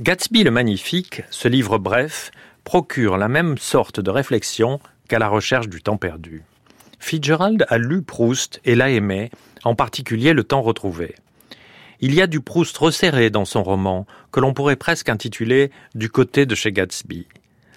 Gatsby le Magnifique, ce livre bref, procure la même sorte de réflexion qu'à la recherche du temps perdu. Fitzgerald a lu Proust et l'a aimé, en particulier le temps retrouvé. Il y a du Proust resserré dans son roman, que l'on pourrait presque intituler Du côté de chez Gatsby.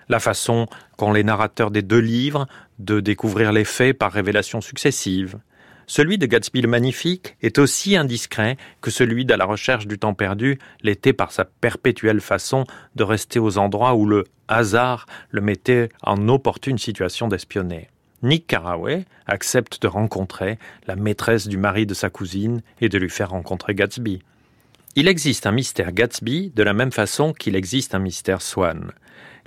La façon qu'ont les narrateurs des deux livres de découvrir les faits par révélations successives. Celui de Gatsby le Magnifique est aussi indiscret que celui de la recherche du temps perdu l'était par sa perpétuelle façon de rester aux endroits où le hasard le mettait en opportune situation d'espionner. Nick Carraway accepte de rencontrer la maîtresse du mari de sa cousine et de lui faire rencontrer Gatsby. Il existe un mystère Gatsby de la même façon qu'il existe un mystère Swan.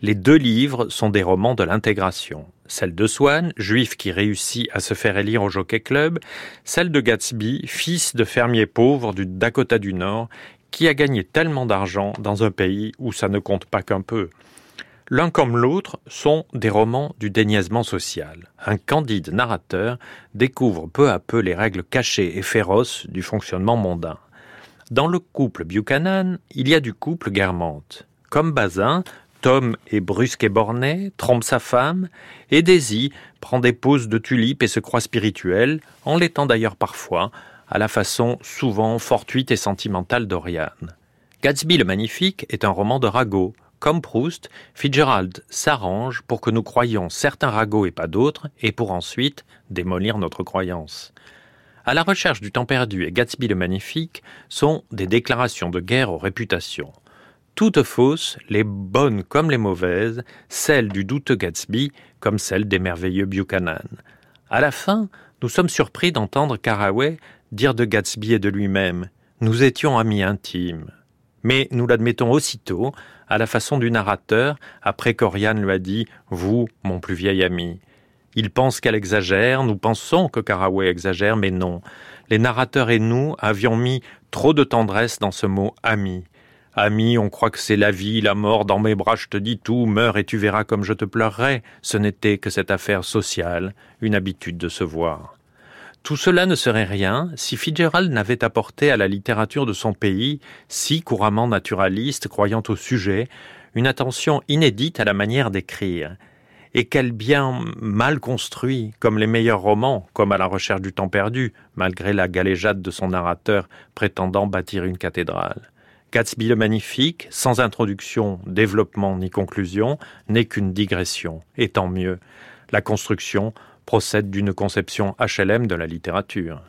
Les deux livres sont des romans de l'intégration. Celle de Swan, juif qui réussit à se faire élire au Jockey Club, celle de Gatsby, fils de fermier pauvre du Dakota du Nord, qui a gagné tellement d'argent dans un pays où ça ne compte pas qu'un peu. L'un comme l'autre sont des romans du déniaisement social. Un candide narrateur découvre peu à peu les règles cachées et féroces du fonctionnement mondain. Dans le couple Buchanan, il y a du couple Guermantes. Comme Bazin, Tom est brusque et borné, trompe sa femme, et Daisy prend des poses de tulipe et se croit spirituelle, en l'étant d'ailleurs parfois, à la façon souvent fortuite et sentimentale d'Oriane. Gatsby le Magnifique est un roman de ragots, comme Proust, Fitzgerald s'arrange pour que nous croyions certains ragots et pas d'autres, et pour ensuite démolir notre croyance. À la recherche du temps perdu et Gatsby le Magnifique sont des déclarations de guerre aux réputations. Toutes fausses, les bonnes comme les mauvaises, celles du douteux Gatsby comme celles des merveilleux Buchanan. À la fin, nous sommes surpris d'entendre Caraway dire de Gatsby et de lui-même Nous étions amis intimes mais nous l'admettons aussitôt, à la façon du narrateur, après qu'Oriane lui a dit Vous, mon plus vieil ami. Il pense qu'elle exagère, nous pensons que Caraway exagère, mais non. Les narrateurs et nous avions mis trop de tendresse dans ce mot ami. Ami, on croit que c'est la vie, la mort, dans mes bras je te dis tout, meurs et tu verras comme je te pleurerai. Ce n'était que cette affaire sociale, une habitude de se voir. Tout cela ne serait rien si Fitzgerald n'avait apporté à la littérature de son pays, si couramment naturaliste, croyant au sujet, une attention inédite à la manière d'écrire. Et quel bien mal construit, comme les meilleurs romans, comme à la recherche du temps perdu, malgré la galéjade de son narrateur prétendant bâtir une cathédrale. Gatsby le Magnifique, sans introduction, développement ni conclusion, n'est qu'une digression, et tant mieux. La construction procède d'une conception HLM de la littérature.